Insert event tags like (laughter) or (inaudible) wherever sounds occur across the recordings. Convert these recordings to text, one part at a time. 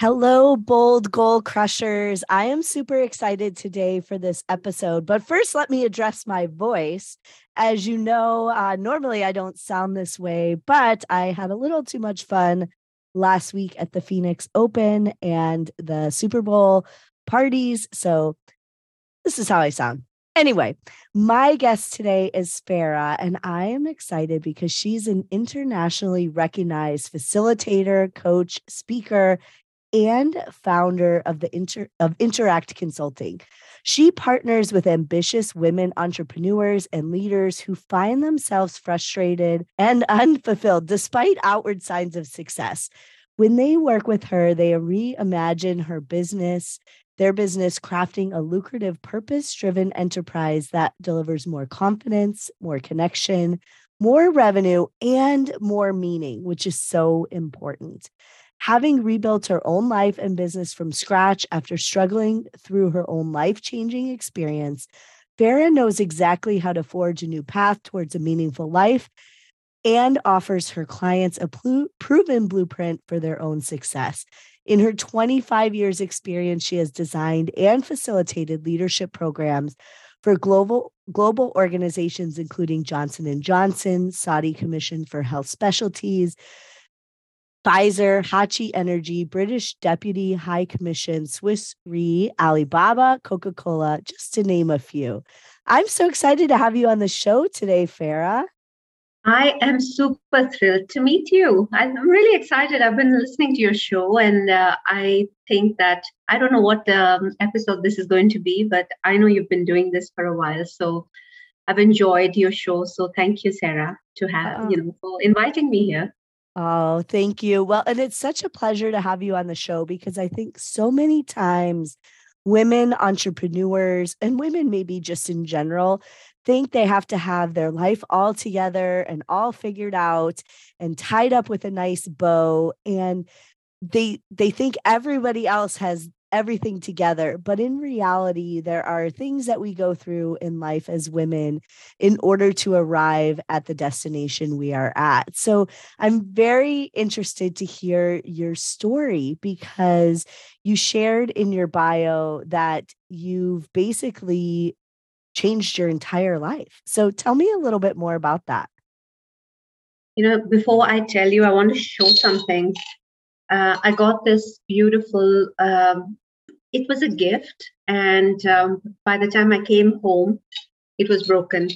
Hello, bold goal crushers. I am super excited today for this episode. But first, let me address my voice. As you know, uh, normally I don't sound this way, but I had a little too much fun last week at the Phoenix Open and the Super Bowl parties. So this is how I sound. Anyway, my guest today is Farah, and I am excited because she's an internationally recognized facilitator, coach, speaker, and founder of the Inter- of Interact Consulting. She partners with ambitious women entrepreneurs and leaders who find themselves frustrated and (laughs) unfulfilled despite outward signs of success. When they work with her, they reimagine her business, their business, crafting a lucrative, purpose driven enterprise that delivers more confidence, more connection, more revenue, and more meaning, which is so important. Having rebuilt her own life and business from scratch after struggling through her own life changing experience, Farah knows exactly how to forge a new path towards a meaningful life and offers her clients a pl- proven blueprint for their own success. In her 25 years experience, she has designed and facilitated leadership programs for global global organizations including Johnson & Johnson, Saudi Commission for Health Specialties, Pfizer, Hitachi Energy, British Deputy High Commission, Swiss Re, Alibaba, Coca Cola, just to name a few. I'm so excited to have you on the show today, Farah. I am super thrilled to meet you. I'm really excited. I've been listening to your show, and uh, I think that I don't know what um, episode this is going to be, but I know you've been doing this for a while. So I've enjoyed your show. So thank you, Sara, to have, oh. you know, for inviting me here. Oh, thank you. Well, and it's such a pleasure to have you on the show because I think so many times women entrepreneurs and women maybe just in general think they have to have their life all together and all figured out and tied up with a nice bow and they they think everybody else has everything together. But in reality, there are things that we go through in life as women in order to arrive at the destination we are at. So I'm very interested to hear your story because you shared in your bio that you've basically changed your entire life. So tell me a little bit more about that. You know, before I tell you, I want to show something. Uh, I got this beautiful um, it was a gift. And um, by the time I came home, it was broken.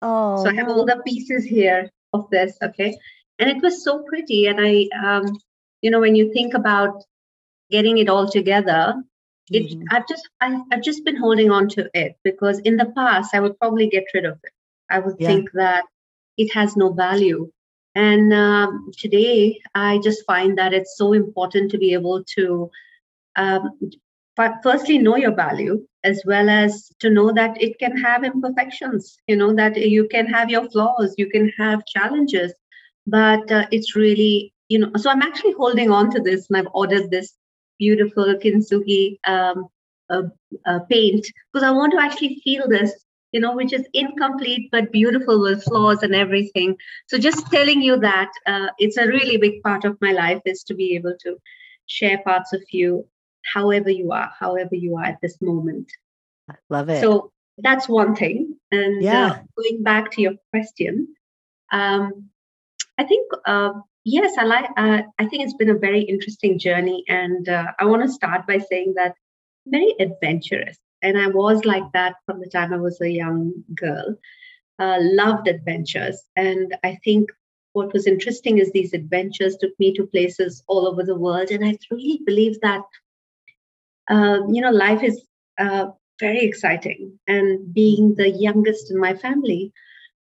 Oh, so I have all the pieces here of this. Okay. And it was so pretty. And I, um, you know, when you think about getting it all together, it, mm-hmm. I've just, I, I've just been holding on to it because in the past I would probably get rid of it. I would yeah. think that it has no value. And um, today, I just find that it's so important to be able to um, firstly know your value as well as to know that it can have imperfections. You know that you can have your flaws you can have challenges but uh, it's really you know so i'm actually holding on to this and i've ordered this beautiful kintsugi um, uh, uh, paint because i want to actually feel this you know which is incomplete but beautiful with flaws and everything. So just telling you that uh, it's a really big part of my life is to be able to share parts of you however you are, however you are at this moment. I love it. So that's one thing. And uh, yeah. Uh, going back to your question, um, I think uh, yes, I like. Uh, I think it's been a very interesting journey, and uh, I want to start by saying that very adventurous, and I was like that from the time I was a young girl. Uh, loved adventures, and I think what was interesting is these adventures took me to places all over the world, and I really believe that uh, you know, life is uh, very exciting. And being the youngest in my family,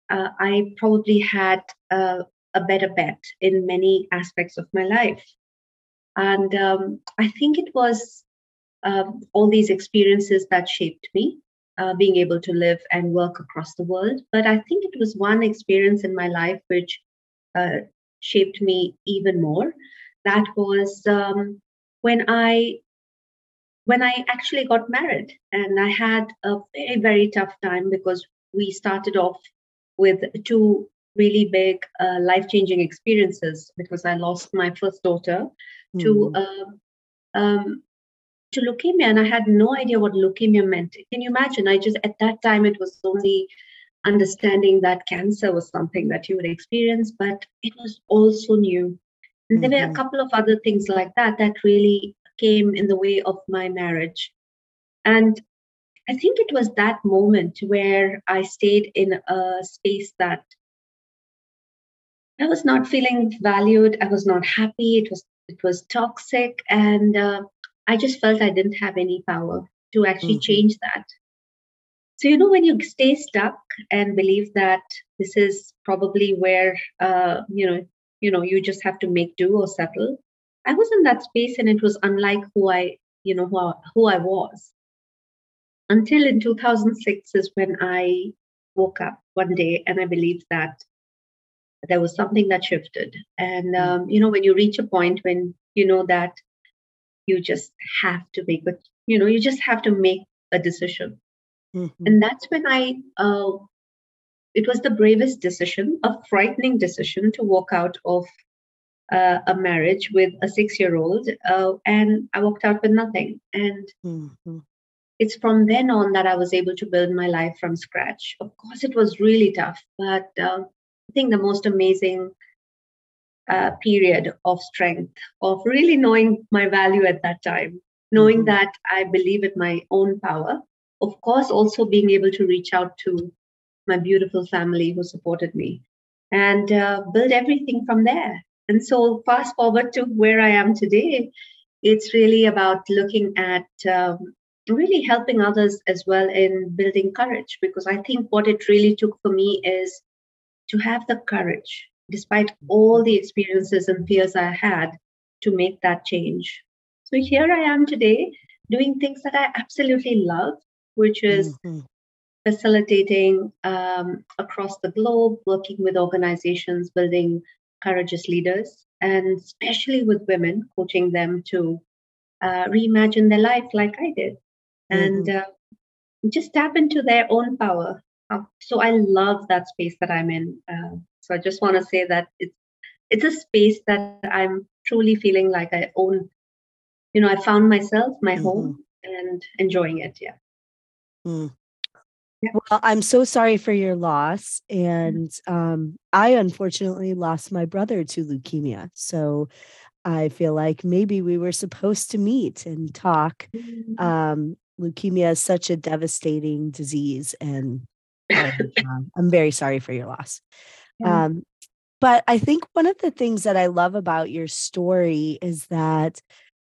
uh, I probably had a better bet in many aspects of my life. And um, I think it was um, all these experiences that shaped me, uh, being able to live and work across the world. But I think it was one experience in my life which uh, shaped me even more. That was um, when I when I actually got married, and I had a very very tough time because we started off with two really big uh, life changing experiences because I lost my first daughter mm. to uh, um, to leukemia, and I had no idea what leukemia meant. Can you imagine? I just at that time it was only understanding that cancer was something that you would experience, but it was also new. And there mm-hmm. were a mm-hmm. couple of other things like that that really came in the way of my marriage. And I think it was that moment where I stayed in a space that I was not feeling valued. I was not happy. It was it was toxic, and uh, I just felt I didn't have any power to actually mm-hmm. change that. So you know when you stay stuck and believe that this is probably where uh, you know you know you just have to make do or settle. I was in that space, and it was unlike who I you know who I, who I was until in 2006 is when I woke up one day and I believed that there was something that shifted. And, hmm. um, you know, when you reach a point when you know that you just have to make, but, you know, you just have to make a decision. Mm-hmm. And that's when I, uh, it was the bravest decision, a frightening decision to walk out of uh, a marriage with a six year old. Uh, and I walked out with nothing. And mm-hmm it's from then on that I was able to build my life from scratch. Of course, it was really tough, but uh, I think the most amazing uh, period of strength, of really knowing my value at that time, knowing mm-hmm. that I believe in my own power. Of course, also being able to reach out to my beautiful family who supported me and uh, build everything from there. And so, fast forward to where I am today, it's really about looking at um, really helping others as well in building courage because I think what it really took for me is to have the courage, despite all the experiences and fears I had, to make that change. So here I am today doing things that I absolutely love, which is mm-hmm. facilitating um, across the globe, working with organizations, building courageous leaders, and especially with women, coaching them to uh, reimagine their life like I did and mm-hmm. uh, just tap into their own power. Uh, so I love that space that I'm in. Uh, so I just want to say that it's it's a space that I'm truly feeling like I own. You know, I found myself, my mm-hmm. home, and enjoying it. Yeah. Mm. Well, I'm so sorry for your loss. Mm-hmm. And um, I unfortunately lost my brother to leukemia. So I feel like maybe we were supposed to meet and talk. Mm-hmm. Um, leukemia is such a devastating disease and (laughs) um, i'm very sorry for your loss um, but i think one of the things that i love about your story is that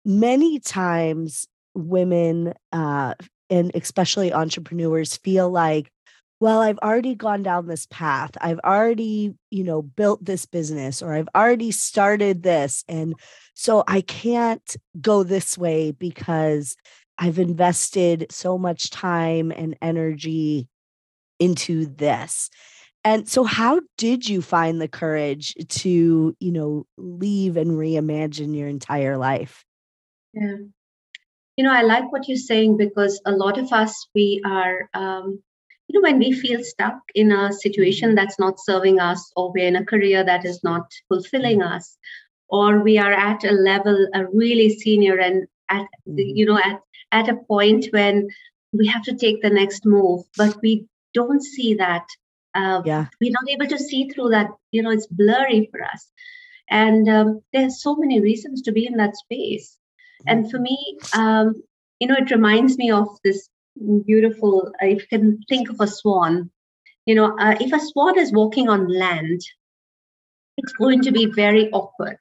many times women uh, and especially entrepreneurs feel like well i've already gone down this path i've already you know built this business or i've already started this and so i can't go this way because I've invested so much time and energy into this. And so how did you find the courage to, you know, leave and reimagine your entire life? Yeah. You know, I like what you're saying because a lot of us, we are, um, you know, when we feel stuck in a situation mm-hmm. that's not serving us, or we're in a career that is not fulfilling us, or we are at a level, a really senior and at, mm-hmm. you know, at at a point when we have to take the next move, but we don't see that. Uh, yeah. We're not able to see through that. You know, it's blurry for us. And um, there's so many reasons to be in that space. And for me, um, you know, it reminds me of this beautiful, uh, if you can think of a swan, you know, uh, if a swan is walking on land, it's going to be very awkward.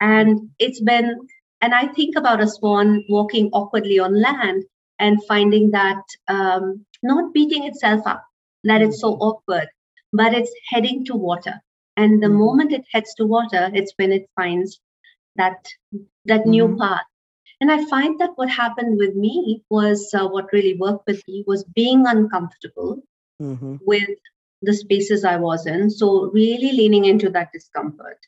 And it's been and I think about a swan walking awkwardly on land and finding that um, not beating itself up, that it's so awkward, but it's heading to water. And the mm-hmm. moment it heads to water, it's when it finds that that mm-hmm. new path. And I find that what happened with me was uh, what really worked with me was being uncomfortable mm-hmm. with the spaces I was in. So, really leaning into that discomfort.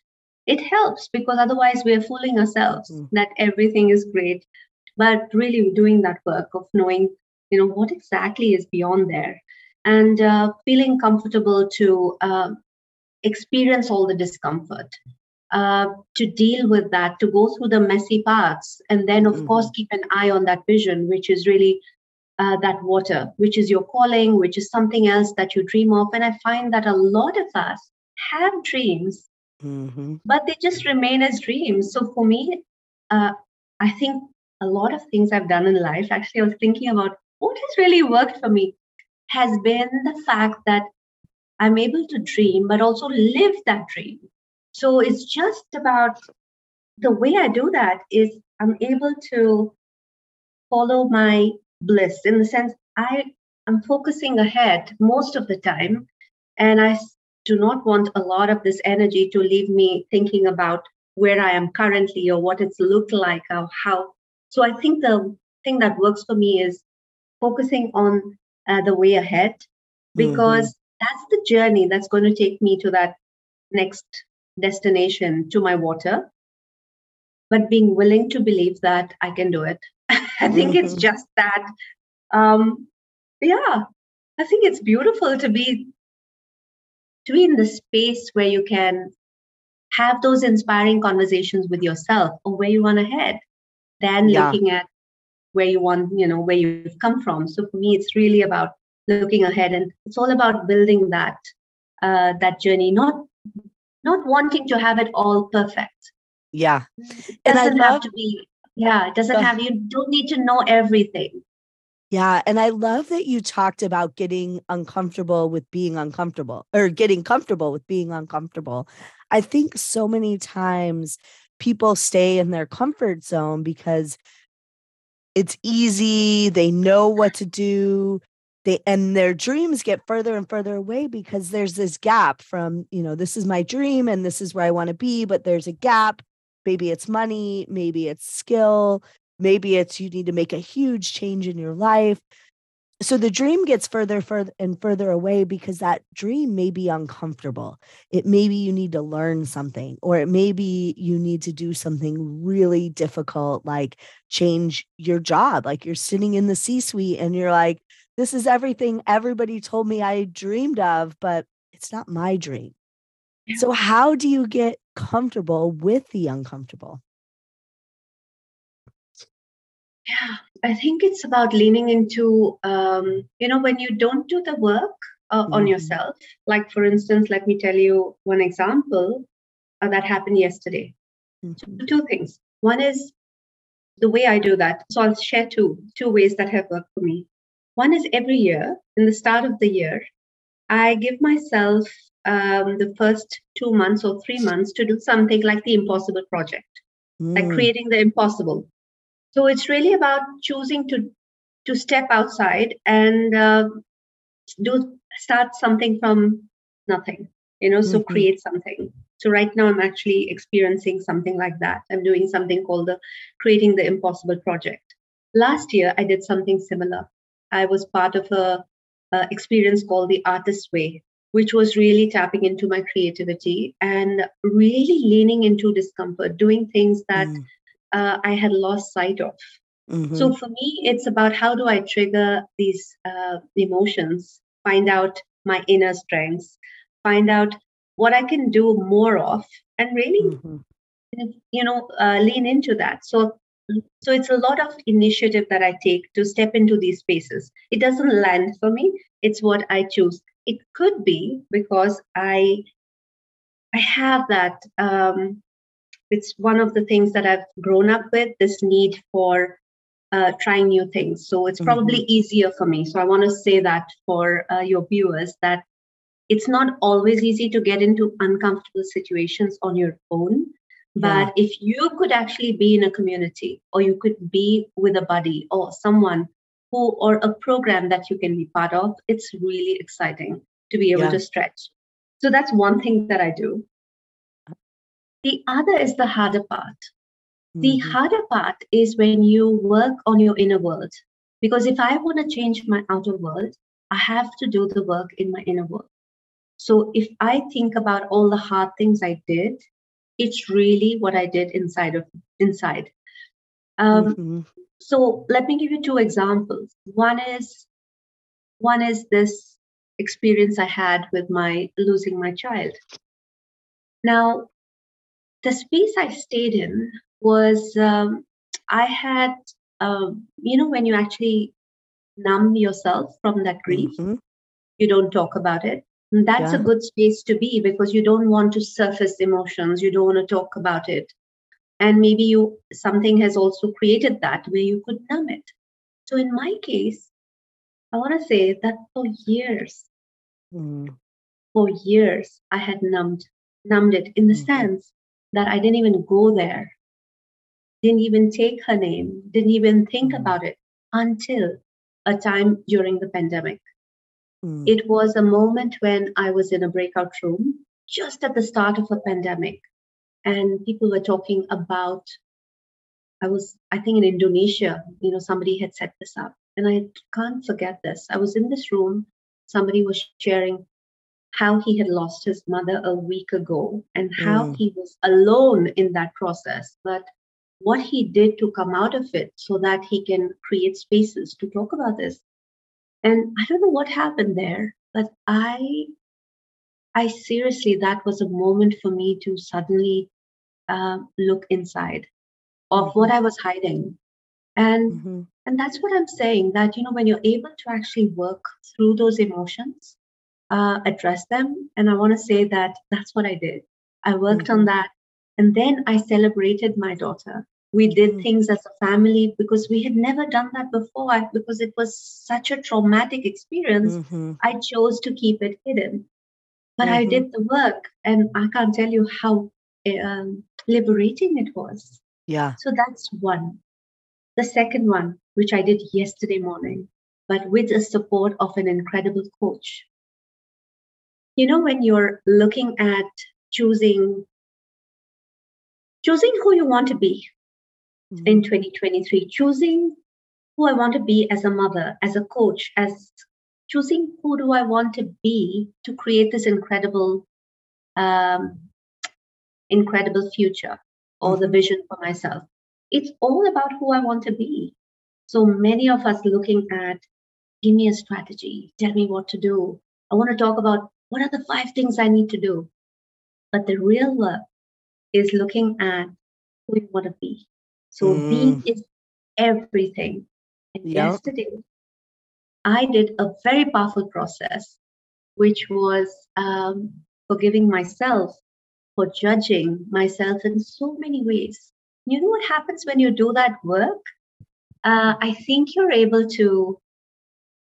It helps because otherwise we're fooling ourselves mm. that everything is great. But really doing that work of knowing, you know, what exactly is beyond there and uh, feeling comfortable to uh, experience all the discomfort uh, to deal with that, to go through the messy parts, and then, of mm-hmm. course, keep an eye on that vision, which is really uh, that water, which is your calling, which is something else that you dream of. And I find that a lot of us have dreams, mm-hmm. but they just remain as dreams. So for me, uh, I think a lot of things I've done in life, actually, I was thinking about what has really worked for me has been the fact that I'm able to dream, but also live that dream. So it's just about the way I do that is I'm able to follow my bliss in the sense I am focusing ahead most of the time. And I do not want a lot of this energy to leave me thinking about where I am currently or what it's looked like or how. So I think the thing that works for me is focusing on uh, the way ahead because mm-hmm. that's the journey that's going to take me to that next destination to my water but being willing to believe that i can do it (laughs) i think mm-hmm. it's just that um yeah i think it's beautiful to be to be in the space where you can have those inspiring conversations with yourself or where you want to head than yeah. looking at where you want you know where you've come from so for me it's really about looking ahead and it's all about building that uh, that journey not not wanting to have it all perfect. Yeah. It doesn't love, have to be, yeah, it doesn't uh, have, you don't need to know everything. Yeah. And I love that you talked about getting uncomfortable with being uncomfortable or getting comfortable with being uncomfortable. I think so many times people stay in their comfort zone because it's easy, they know what to do, they and their dreams get further and further away because there's this gap from you know this is my dream and this is where i want to be but there's a gap. Maybe it's money maybe it's skill maybe it's you need to make a huge change in your life. So the dream gets further further and further away because that dream may be uncomfortable. It maybe you need to learn something or it maybe you need to do something really difficult like change your job like you're sitting in the c suite and you're like this is everything everybody told me I dreamed of, but it's not my dream. Yeah. So, how do you get comfortable with the uncomfortable? Yeah, I think it's about leaning into, um, you know, when you don't do the work uh, mm-hmm. on yourself. Like, for instance, let me tell you one example uh, that happened yesterday. Mm-hmm. Two things. One is the way I do that. So I'll share two two ways that have worked for me. One is every year, in the start of the year, I give myself um, the first two months or three months to do something like the impossible project, mm. like creating the impossible. So it's really about choosing to to step outside and uh, do start something from nothing. You know, so mm-hmm. create something. So right now I'm actually experiencing something like that. I'm doing something called the creating the impossible project. Last year I did something similar. I was part of a, a experience called the Artist Way, which was really tapping into my creativity and really leaning into discomfort, doing things that mm. uh, I had lost sight of. Mm-hmm. So for me, it's about how do I trigger these uh, emotions, find out my inner strengths, find out what I can do more of, and really, mm-hmm. you know, uh, lean into that. So so it's a lot of initiative that I take to step into these spaces. It doesn't land for me. It's what I choose. It could be because I I have that. Um, it's one of the things that I've grown up with. This need for uh, trying new things. So it's probably mm-hmm. easier for me. So I want to say that for uh, your viewers that it's not always easy to get into uncomfortable situations on your own but yeah. if you could actually be in a community or you could be with a buddy or someone who or a program that you can be part of, it's really exciting to be able yeah. to stretch. So that's one thing that I do. The other is the harder part. Mm-hmm. The harder part is when you work on your inner world. Because if I want to change my outer world, I have to do the work in my inner world. So if I think about all the hard things I did, it's really what I did inside of inside. Um, mm-hmm. So let me give you two examples. One is one is this experience I had with my losing my child. Now, the space I stayed in was um, I had, um, you know, when you actually numb yourself from that grief, mm-hmm. you don't talk about it. And that's yeah. a good space to be because you don't want to surface emotions, you don't want to talk about it. And maybe you something has also created that where you could numb it. So in my case, I want to say that for years, mm. for years, I had numbed numbed it in the mm-hmm. sense that I didn't even go there, didn't even take her name, didn't even think mm-hmm. about it until a time during the pandemic. Mm. It was a moment when I was in a breakout room just at the start of a pandemic, and people were talking about. I was, I think, in Indonesia. You know, somebody had set this up, and I can't forget this. I was in this room. Somebody was sharing how he had lost his mother a week ago and how mm. he was alone in that process, but what he did to come out of it so that he can create spaces to talk about this. And I don't know what happened there, but I I seriously that was a moment for me to suddenly uh, look inside of mm-hmm. what I was hiding. And mm-hmm. and that's what I'm saying that you know when you're able to actually work through those emotions uh, address them. And I want to say that that's what I did. I worked mm-hmm. on that. And then I celebrated my daughter. We did mm-hmm. things as a family because we had never done that before, because it was such a traumatic experience. Mm-hmm. I chose to keep it hidden. But I mm-hmm. did the work, and I can't tell you how um, liberating it was. Yeah. So that's one. The second one, which I did yesterday morning, but with the support of an incredible coach you know when you're looking at choosing choosing who you want to be mm-hmm. in 2023 choosing who i want to be as a mother as a coach as choosing who do i want to be to create this incredible um, incredible future or the mm-hmm. vision for myself it's all about who i want to be so many of us looking at give me a strategy tell me what to do i want to talk about what are the five things I need to do? But the real work is looking at who you want to be. So mm. being is everything. And yep. yesterday, I did a very powerful process, which was um, forgiving myself for judging myself in so many ways. You know what happens when you do that work? Uh, I think you're able to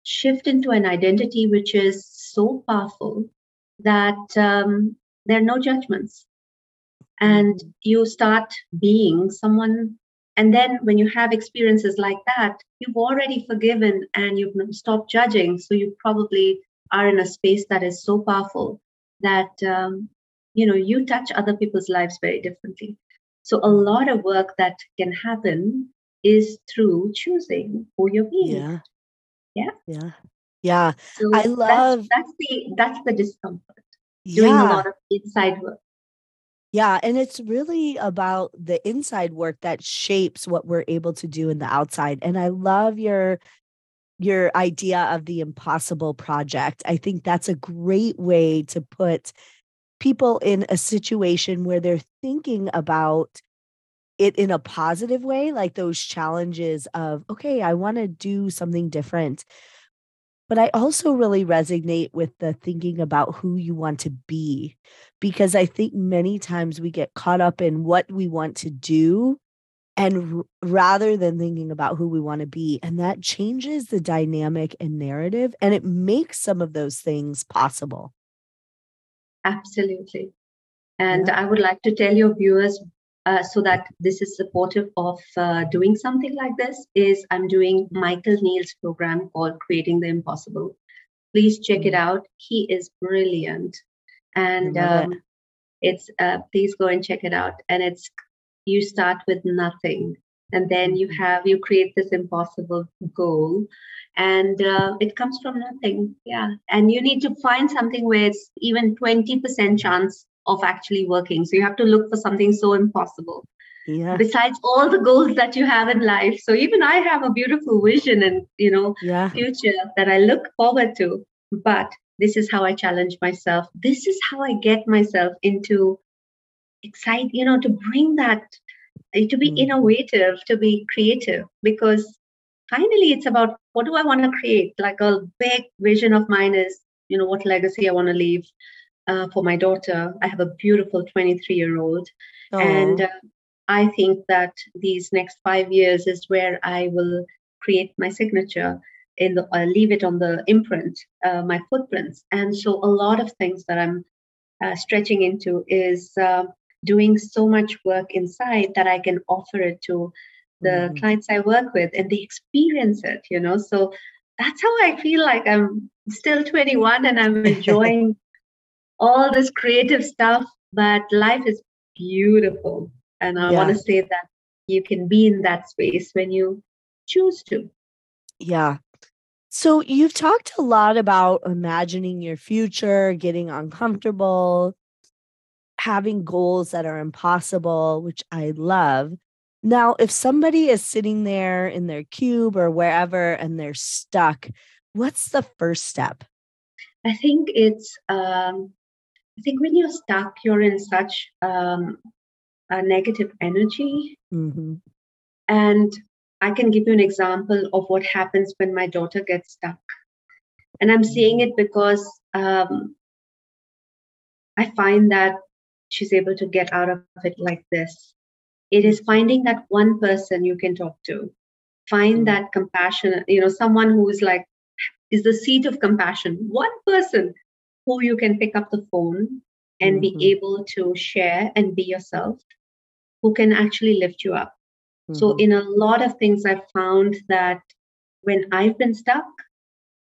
shift into an identity which is so powerful that um, there are no judgments. And mm-hmm. you start being someone. And then when you have experiences like that, you've already forgiven and you've stopped judging. So you probably are in a space that is so powerful that um, you know you touch other people's lives very differently. So a lot of work that can happen is through choosing who you're being. Yeah. Yeah. Yeah. Yeah. So I love that's, that's the that's the discomfort. Doing yeah. a lot of inside work. Yeah, and it's really about the inside work that shapes what we're able to do in the outside. And I love your your idea of the impossible project. I think that's a great way to put people in a situation where they're thinking about it in a positive way, like those challenges of, okay, I want to do something different. But I also really resonate with the thinking about who you want to be, because I think many times we get caught up in what we want to do and rather than thinking about who we want to be and that changes the dynamic and narrative and it makes some of those things possible absolutely and yeah. i would like to tell your viewers uh, so that this is supportive of uh, doing something like this is i'm doing michael neill's program called creating the impossible. Please check it out. He is brilliant. And um, it. it's uh, please go and check it out. And it's you start with nothing and then you have you create this impossible goal. And uh, it comes from nothing. Yeah. And you need to find something where it's even 20% chance of actually working. So you have to look for something so impossible. Yeah. Besides all the goals that you have in life. So even i have a beautiful vision and you know yeah. future that i look forward to. But this is how i challenge myself. This is how i get myself into excite you know to bring that uh, to be Mm. innovative to be creative. Because finally it's about what do i want to create? Like a big vision of mine is you know what legacy i want to leave uh, for my daughter. I have a beautiful 23 year old and uh, i think that these next five years is where i will create my signature in the uh, leave it on the imprint uh, my footprints. And so a lot of things that i'm uh, stretching into is uh, doing so much work inside that i can offer it to the Mhm. clients i work with and they experience it you know? So that's how i feel like i'm still 21 and i'm (laughs) enjoying all this creative stuff but life is beautiful and i want to say that you can be in that space when you choose to Yeah. So you've talked a lot about imagining your future, getting uncomfortable, having goals that are impossible, which I love. Now, if somebody is sitting there in their cube or wherever and they're stuck, what's the first step? i think it's um, i think when you're stuck you're in such um, a negative energy. Mhm. and i can give you an example of what happens when my daughter gets stuck. And i'm seeing it because um, i find that she's able to get out of it like this. It is finding that one person you can talk to. Find Mm. that compassion you know someone who's like is the seat of compassion. One person who you can pick up the phone and Mhm. be able to share and be yourself who can actually lift you up so Mhm. in a lot of things i've found that when i've been stuck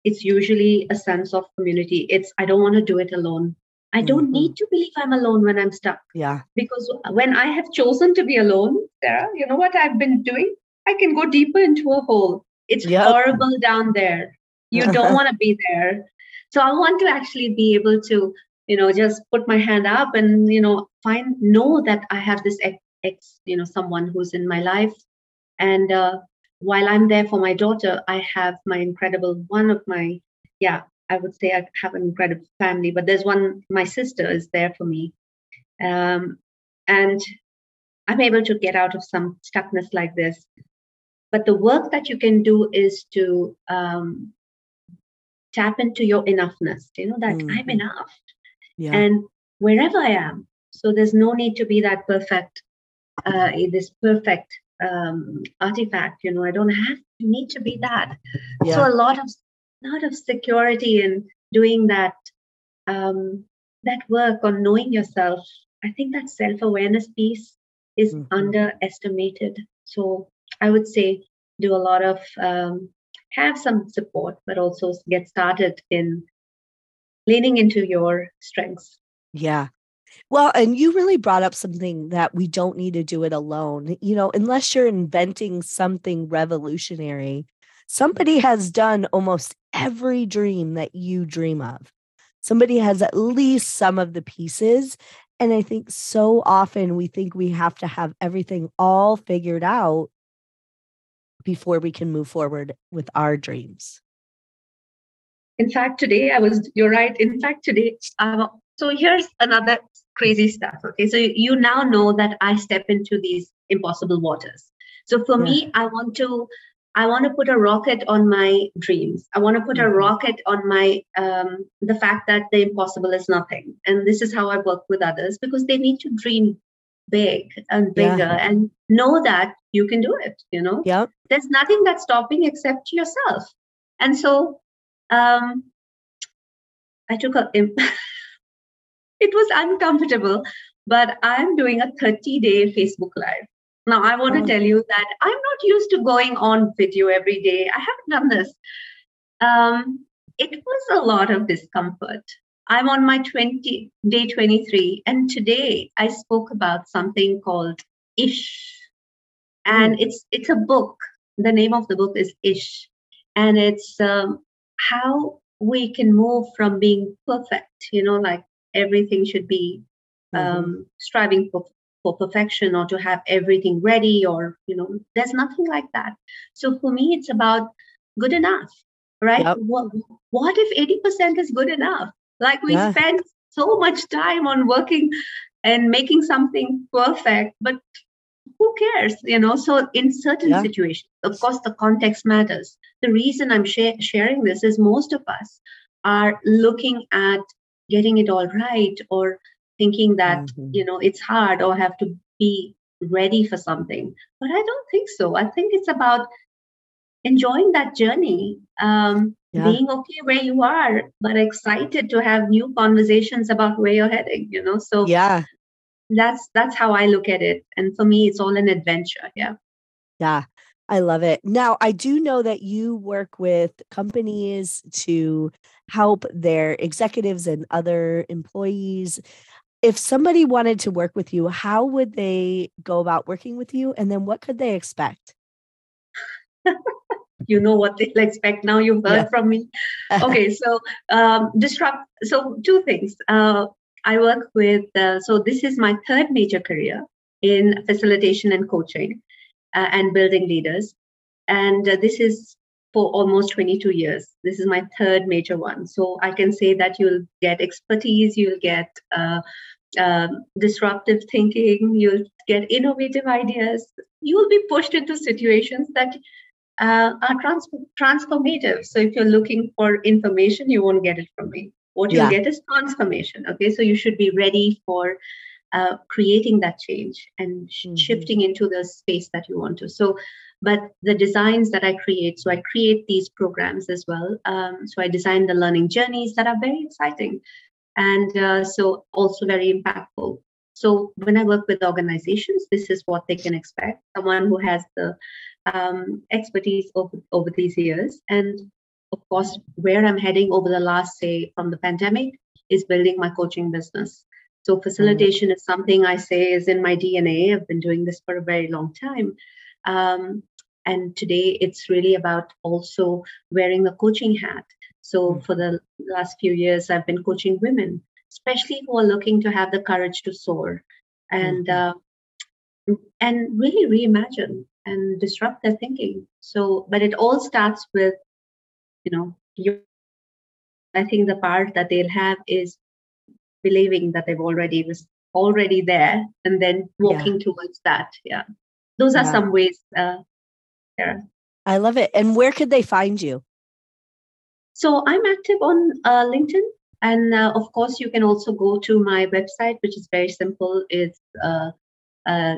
it's usually a sense of community it's i don't want to do it alone i don't Mhm. need to believe i'm alone when i'm stuck Yeah. because when I have chosen to be alone, Sara, you know what I've been doing? I can go deeper into a hole. It's Yep. horrible down there. You don't (laughs) want to be there. So I want to actually be able to, you know, just put my hand up and, you know, find, know that I have this ex, ex you know, someone who's in my life. And uh, while I'm there for my daughter, I have my incredible, one of my, yeah, I would say I have an incredible family, but there's one, my sister is there for me um, and i'm able to get out of some stuckness like this but the work that you can do is to um, tap into your enoughness you know that i'm Mhm. enough Yeah. and wherever i am so there's no need to be that perfect uh, this perfect um, artifact you know i don't have to need to be that Yeah. so a lot of lot of security in doing that um, that work on knowing yourself i think that self-awareness piece is Mhm. underestimated so i would say do a lot of um, have some support but also get started in leaning into your strengths Yeah. Well, and you really brought up something that we don't need to do it alone. You know, unless you're inventing something revolutionary, somebody has done almost every dream that you dream of. Somebody has at least some of the pieces. And I think so often we think we have to have everything all figured out before we can move forward with our dreams. in fact today i was you're right in fact today uh, so here's another crazy stuff okay so you now know that i step into these impossible waters so for Yeah. me i want to i want to put a rocket on my dreams i want to put a Mhm. rocket on my um, the fact that the impossible is nothing and this is how i work with others because they need to dream big and Yeah. bigger and know that you can do it you know Yep. there's nothing that's stopping except yourself and so um i took a (laughs) it was uncomfortable but i'm doing a 30 day facebook live now i want to Oh. tell you that i'm not used to going on video every day i haven't done this um it was a lot of discomfort i'm on my 20 day 23 and today i spoke about something called Ish, and mm. it's it's a book. The name of the book is Ish, and it's um, how we can move from being perfect, you know, like everything should be mm-hmm. um, striving for, for perfection or to have everything ready or, you know, there's nothing like that. So for me, it's about good enough, right? Yep. What, what if 80% is good enough? Like we yeah. spend so much time on working and making something perfect, but who cares you know so in certain yeah. situations of course the context matters the reason i'm sh- sharing this is most of us are looking at getting it all right or thinking that mm-hmm. you know it's hard or have to be ready for something but i don't think so i think it's about enjoying that journey um, yeah. being okay where you are but excited to have new conversations about where you're heading you know? So yeah. that's that's how i look at it. And for me it's all an adventure. Yeah. Yeah. I love it. Now i do know that you work with companies to help their executives and other employees. If somebody wanted to work with you how would they go about working with you? And then what could they expect (laughs) you know what they'll (laughs) expect now you've heard yeah. from me (laughs) okay so um disrupt so two things uh I work with, uh, so this is my third major career in facilitation and coaching uh, and building leaders. And uh, this is for almost 22 years. This is my third major one. So I can say that you'll get expertise, you'll get uh, um, disruptive thinking, you'll get innovative ideas, you will be pushed into situations that uh, are trans- transformative. So if you're looking for information, you won't get it from me what you yeah. get is transformation okay so you should be ready for uh, creating that change and sh- mm-hmm. shifting into the space that you want to so but the designs that i create so i create these programs as well um, so i design the learning journeys that are very exciting and uh, so also very impactful so when i work with organizations this is what they can expect someone who has the um, expertise over, over these years and of course, where I'm heading over the last, say, from the pandemic is building my coaching business. So facilitation mm-hmm. is something I say is in my DNA. I've been doing this for a very long time. Um, and today it's really about also wearing the coaching hat. So mm-hmm. for the last few years, I've been coaching women, especially who are looking to have the courage to soar and mm-hmm. uh, and really reimagine and disrupt their thinking. So, but it all starts with you know you i think the part that they'll have is believing that they've already was already there and then walking yeah. towards that. Yeah. Those are yeah. some ways uh yeah. I love it. And where could they find you? So i'm active on uh, linkedin. And uh, of course you can also go to my website which is very simple. It's uh, uh,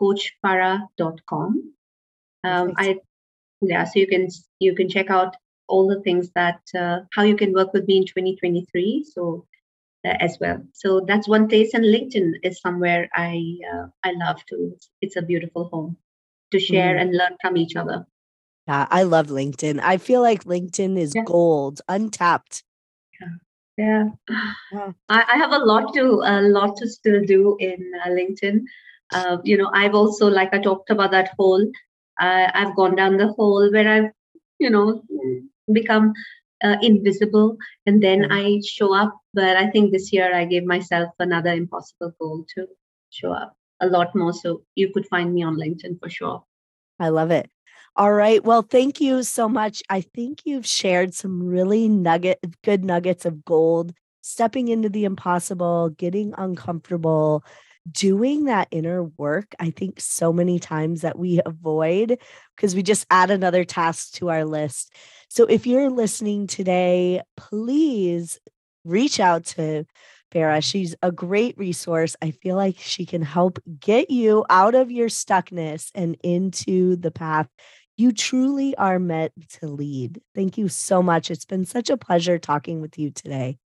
www.coachfarah.com um, I yeah so you can you can check out all the things that uh, how you can work with me in 2023 so uh, as well. So that's one place and linkedin is somewhere i uh, i love to it's a beautiful home to share mm. and learn from each other. Yeah i love linkedin. I feel like linkedin is yeah. gold untapped. Yeah. Yeah, (sighs) yeah. I, I, have a lot to a lot to still do in uh, linkedin uh, you know i've also like i talked about that whole uh, I've gone down the hole where I've, you know, become uh, invisible and then mm-hmm. I show up. But I think this year I gave myself another impossible goal to show up a lot more. So you could find me on LinkedIn for sure. I love it. All right. Well, thank you so much. I think you've shared some really nugget, good nuggets of gold, stepping into the impossible, getting uncomfortable, doing that inner work, I think so many times that we (laughs) avoid because we just add another task to our list. So if you're listening today, please reach out to Farah. She's a great resource. I feel like she can help get you out of your stuckness and into the path you truly are meant to lead. Thank you so much. It's been such a pleasure talking with you today.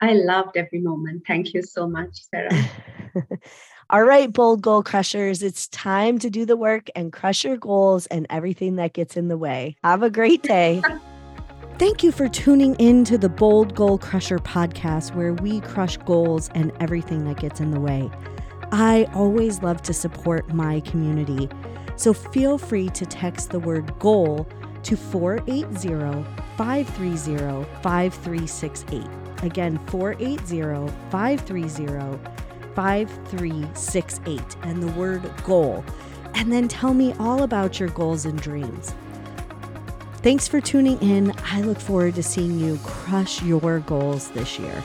I loved every moment. Thank you so much, Sara. (laughs) (laughs) All right, bold goal crushers, it's time to do the work and crush your goals and everything that gets in the way. Have a great day. (laughs) Thank you for tuning in to the Bold Goal Crusher podcast, where we crush goals and everything that gets in the way. I always love to support my community. So feel free to text the word goal to 480 530 5368. Again, 480 530 5368 and the word goal. And then tell me all about your goals and dreams. Thanks for tuning in. I look forward to seeing you crush your goals this year.